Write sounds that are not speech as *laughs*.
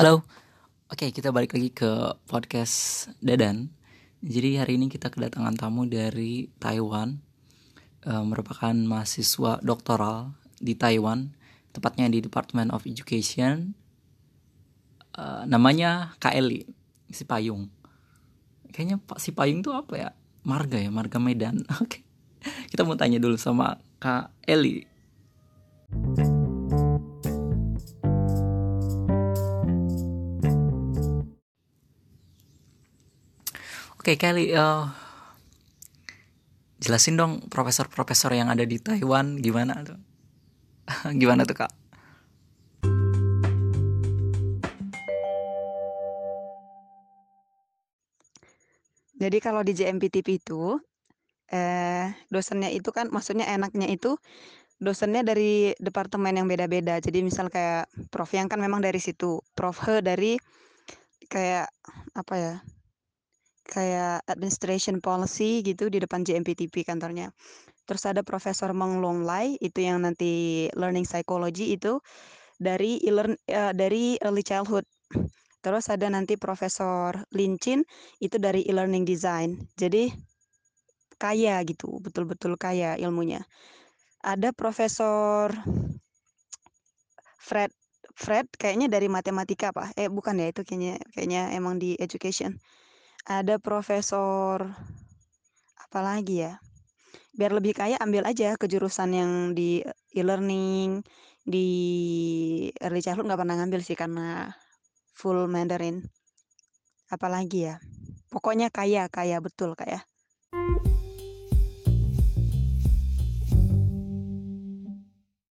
Halo, oke kita balik lagi ke podcast Dadan. Jadi hari ini kita kedatangan tamu dari Taiwan, uh, merupakan mahasiswa doktoral di Taiwan, tepatnya di Department of Education. Uh, namanya Kak Eli, si Payung. Kayaknya Pak si Payung tuh apa ya? Marga ya, Marga Medan. *laughs* Oke, kita mau tanya dulu sama Kak Eli. Oke Kelly, uh, jelasin dong profesor-profesor yang ada di Taiwan gimana tuh? *laughs* gimana tuh kak? Jadi kalau di JMPTP itu, eh, dosennya itu kan maksudnya enaknya itu dosennya dari departemen yang beda-beda. Jadi misal kayak Prof yang kan memang dari situ, Prof He dari kayak apa ya? Kayak administration policy gitu di depan JMPTP kantornya. Terus ada Profesor Meng Long Lai itu yang nanti learning psychology itu dari e-learn uh, dari early childhood. Terus ada nanti Profesor Lin Chin itu dari e-learning design. Jadi kaya gitu, betul-betul kaya ilmunya. Ada Profesor Fred Fred kayaknya dari matematika apa? Eh bukan ya itu kayaknya kayaknya emang di education ada profesor apa lagi ya? Biar lebih kaya ambil aja kejurusan yang di e-learning, di early childhood nggak pernah ngambil sih karena full Mandarin. Apalagi ya? Pokoknya kaya, kaya betul kayak.